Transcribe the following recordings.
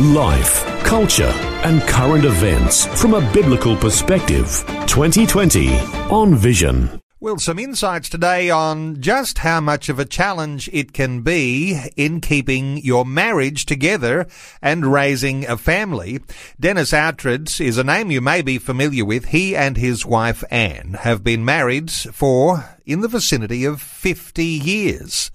Life, culture, and current events from a biblical perspective. 2020 on Vision. Well, some insights today on just how much of a challenge it can be in keeping your marriage together and raising a family. Dennis Outred is a name you may be familiar with. He and his wife Anne have been married for in the vicinity of 50 years.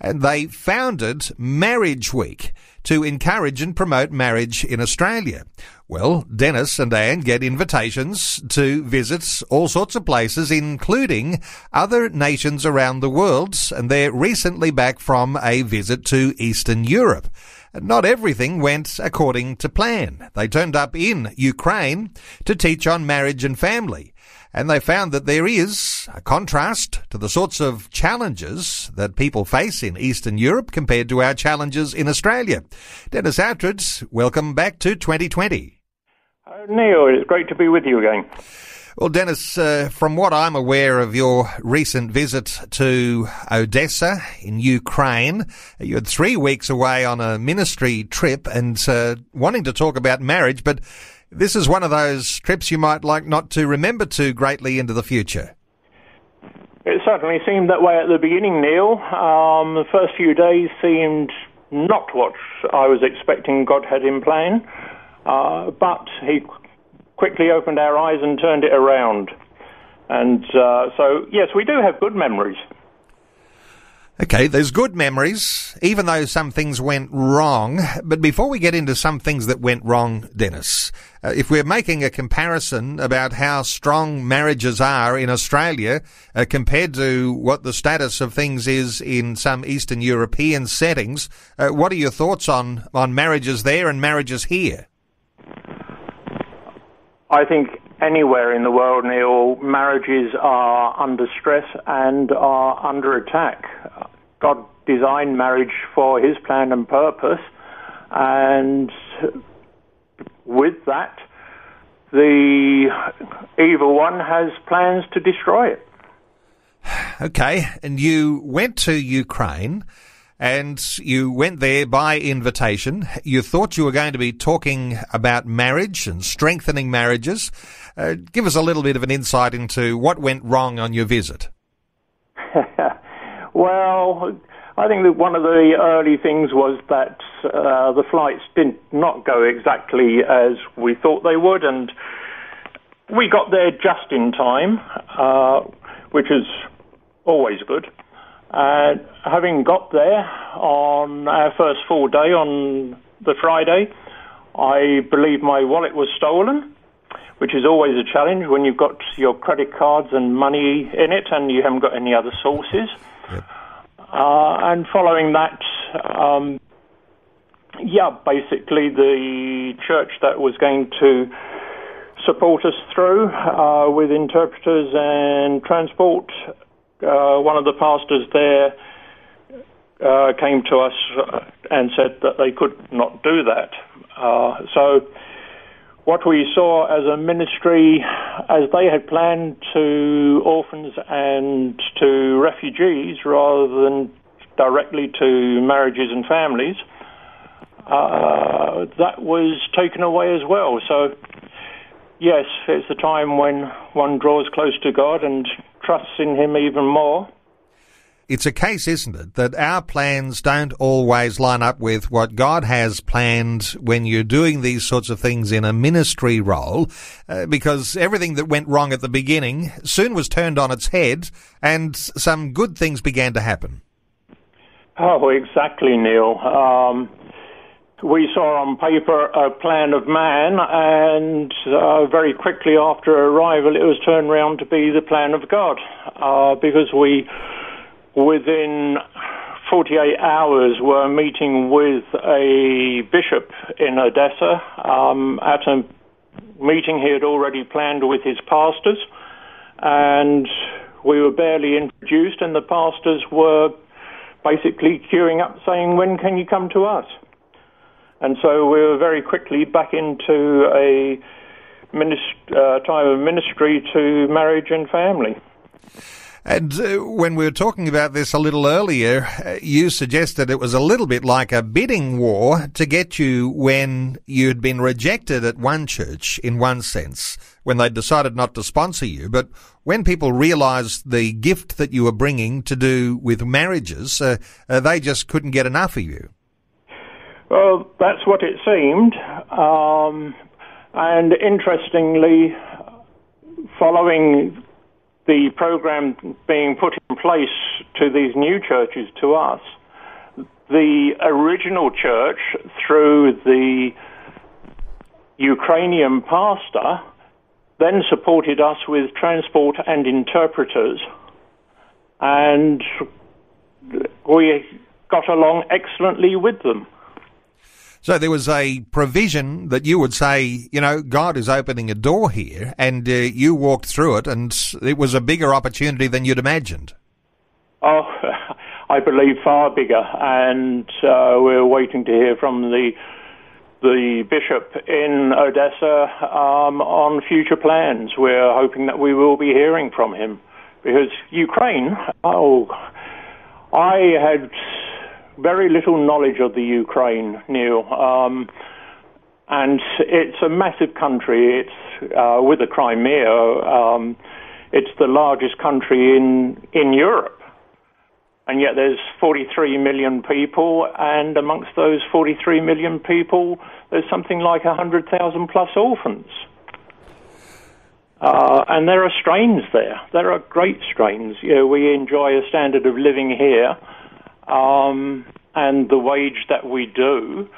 And they founded Marriage Week to encourage and promote marriage in Australia. Well, Dennis and Anne get invitations to visit all sorts of places, including other nations around the world, and they're recently back from a visit to Eastern Europe. Not everything went according to plan. They turned up in Ukraine to teach on marriage and family and they found that there is a contrast to the sorts of challenges that people face in Eastern Europe compared to our challenges in Australia. Dennis Outred, welcome back to 2020. Uh, Neil, it's great to be with you again. Well, Dennis, uh, from what I'm aware of your recent visit to Odessa in Ukraine, you had three weeks away on a ministry trip and uh, wanting to talk about marriage, but this is one of those trips you might like not to remember too greatly into the future. It certainly seemed that way at the beginning, Neil. Um, the first few days seemed not what I was expecting God had in plan, uh, but He quickly opened our eyes and turned it around. And uh, so, yes, we do have good memories. Okay, there's good memories, even though some things went wrong. But before we get into some things that went wrong, Dennis, uh, if we're making a comparison about how strong marriages are in Australia uh, compared to what the status of things is in some Eastern European settings, uh, what are your thoughts on, on marriages there and marriages here? I think anywhere in the world, Neil, marriages are under stress and are under attack. God designed marriage for his plan and purpose, and with that, the evil one has plans to destroy it. Okay, and you went to Ukraine and you went there by invitation. You thought you were going to be talking about marriage and strengthening marriages. Uh, give us a little bit of an insight into what went wrong on your visit. well, I think that one of the early things was that uh, the flights did not go exactly as we thought they would, and we got there just in time, uh, which is always good. Uh, having got there on our first full day on the Friday, I believe my wallet was stolen, which is always a challenge when you've got your credit cards and money in it and you haven't got any other sources. Yep. Uh, and following that, um, yeah, basically the church that was going to support us through uh, with interpreters and transport uh, one of the pastors there uh, came to us and said that they could not do that. Uh, so, what we saw as a ministry, as they had planned to orphans and to refugees rather than directly to marriages and families, uh, that was taken away as well. So, yes, it's the time when one draws close to God and trusts in Him even more. It's a case, isn't it, that our plans don't always line up with what God has planned when you're doing these sorts of things in a ministry role, uh, because everything that went wrong at the beginning soon was turned on its head and some good things began to happen. Oh, exactly, Neil. Um, we saw on paper a plan of man, and uh, very quickly after arrival, it was turned around to be the plan of God, uh, because we, within 48 hours, were meeting with a bishop in Odessa um, at a meeting he had already planned with his pastors, and we were barely introduced, and the pastors were basically queuing up saying, When can you come to us? And so we were very quickly back into a minist- uh, time of ministry to marriage and family. And uh, when we were talking about this a little earlier, uh, you suggested it was a little bit like a bidding war to get you when you'd been rejected at one church in one sense, when they decided not to sponsor you. But when people realised the gift that you were bringing to do with marriages, uh, uh, they just couldn't get enough of you. Well, that's what it seemed. Um, and interestingly, following the program being put in place to these new churches to us, the original church, through the Ukrainian pastor, then supported us with transport and interpreters. And we got along excellently with them. So there was a provision that you would say, you know, God is opening a door here, and uh, you walked through it, and it was a bigger opportunity than you'd imagined. Oh, I believe far bigger, and uh, we're waiting to hear from the the bishop in Odessa um, on future plans. We're hoping that we will be hearing from him because Ukraine. Oh, I had very little knowledge of the Ukraine, Neil. Um, and it's a massive country. It's uh, with the Crimea. Um, it's the largest country in in Europe, and yet there's 43 million people, and amongst those 43 million people, there's something like 100,000 plus orphans. Uh, and there are strains there. There are great strains. You know, we enjoy a standard of living here um, and the wage that we do,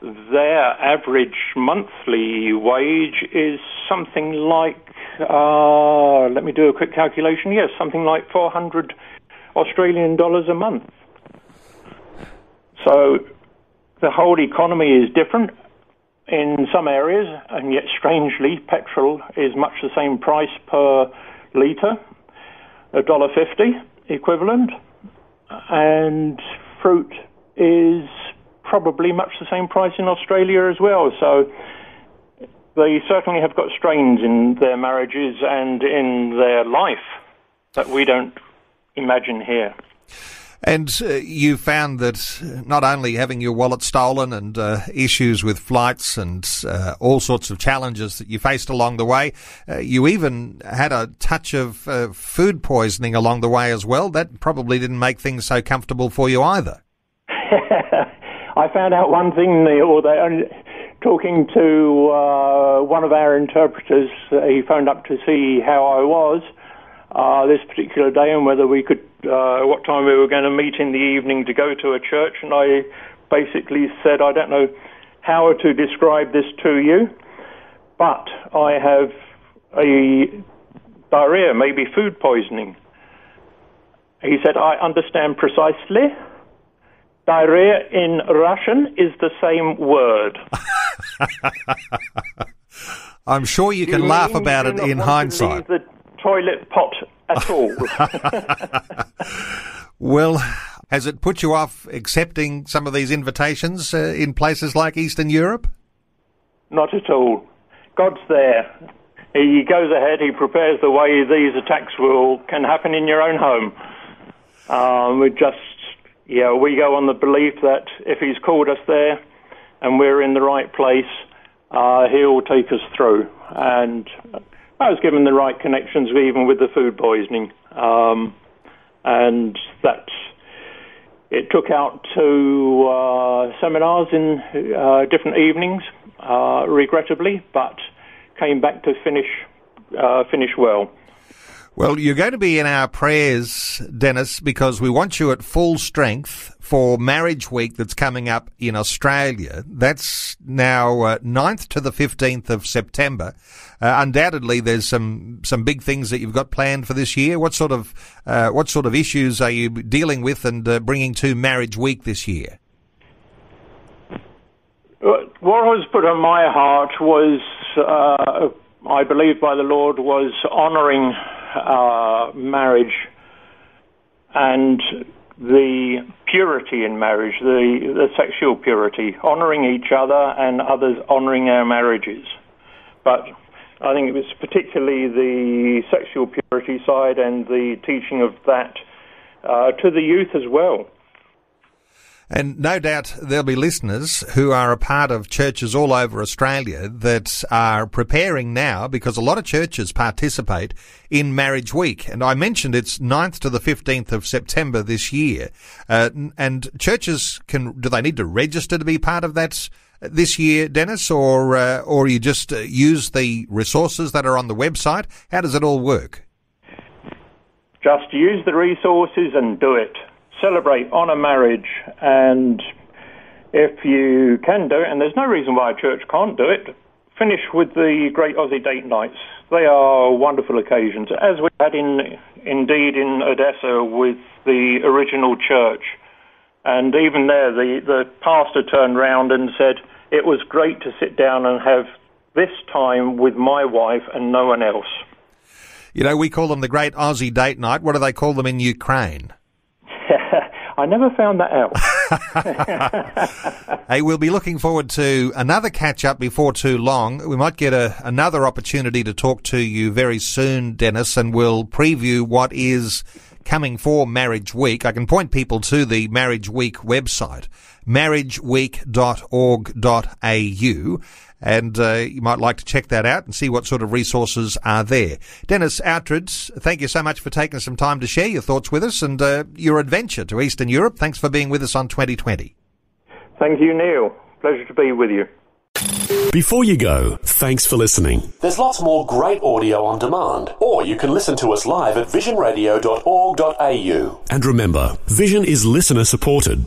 their average monthly wage is something like, uh, let me do a quick calculation, yes, something like 400 Australian dollars a month. So the whole economy is different in some areas, and yet strangely, petrol is much the same price per litre, a dollar fifty equivalent and fruit is probably much the same price in Australia as well. So they certainly have got strains in their marriages and in their life that we don't imagine here. And uh, you found that not only having your wallet stolen and uh, issues with flights and uh, all sorts of challenges that you faced along the way, uh, you even had a touch of uh, food poisoning along the way as well. That probably didn't make things so comfortable for you either. I found out one thing, Neil, that talking to uh, one of our interpreters, he phoned up to see how I was uh, this particular day and whether we could, uh, what time we were going to meet in the evening to go to a church. And I basically said, I don't know how to describe this to you, but I have a diarrhea, maybe food poisoning. He said, I understand precisely. Diarrhea in Russian is the same word. I'm sure you can you laugh about it in hindsight toilet pot at all. well, has it put you off accepting some of these invitations uh, in places like Eastern Europe? Not at all. God's there. He goes ahead. He prepares the way these attacks will can happen in your own home. Um, we just, yeah, we go on the belief that if He's called us there and we're in the right place, uh, He'll take us through. And I was given the right connections, even with the food poisoning, um, and that it took out to uh, seminars in uh, different evenings, uh, regrettably, but came back to finish uh, finish well. Well, you're going to be in our prayers, Dennis, because we want you at full strength for Marriage Week that's coming up in Australia. That's now uh, 9th to the 15th of September. Uh, undoubtedly, there's some, some big things that you've got planned for this year. What sort of, uh, what sort of issues are you dealing with and uh, bringing to Marriage Week this year? What was put on my heart was uh, I believe, by the Lord was honouring uh, marriage and the purity in marriage, the, the sexual purity, honouring each other and others honouring our marriages. But I think it was particularly the sexual purity side and the teaching of that uh, to the youth as well. And no doubt there'll be listeners who are a part of churches all over Australia that are preparing now because a lot of churches participate in Marriage Week. And I mentioned it's 9th to the 15th of September this year. Uh, and churches can, do they need to register to be part of that this year, Dennis, or, uh, or you just uh, use the resources that are on the website? How does it all work? Just use the resources and do it celebrate, honour marriage, and if you can do it, and there's no reason why a church can't do it, finish with the Great Aussie Date Nights. They are wonderful occasions, as we had in indeed in Odessa with the original church. And even there, the, the pastor turned round and said, It was great to sit down and have this time with my wife and no one else. You know, we call them the Great Aussie Date Night. What do they call them in Ukraine? I never found that out. hey, we'll be looking forward to another catch up before too long. We might get a, another opportunity to talk to you very soon, Dennis, and we'll preview what is coming for Marriage Week. I can point people to the Marriage Week website, marriageweek.org.au and uh, you might like to check that out and see what sort of resources are there. Dennis Outridge, thank you so much for taking some time to share your thoughts with us and uh, your adventure to Eastern Europe. Thanks for being with us on 2020. Thank you, Neil. Pleasure to be with you. Before you go, thanks for listening. There's lots more great audio on demand, or you can listen to us live at visionradio.org.au. And remember, Vision is listener supported.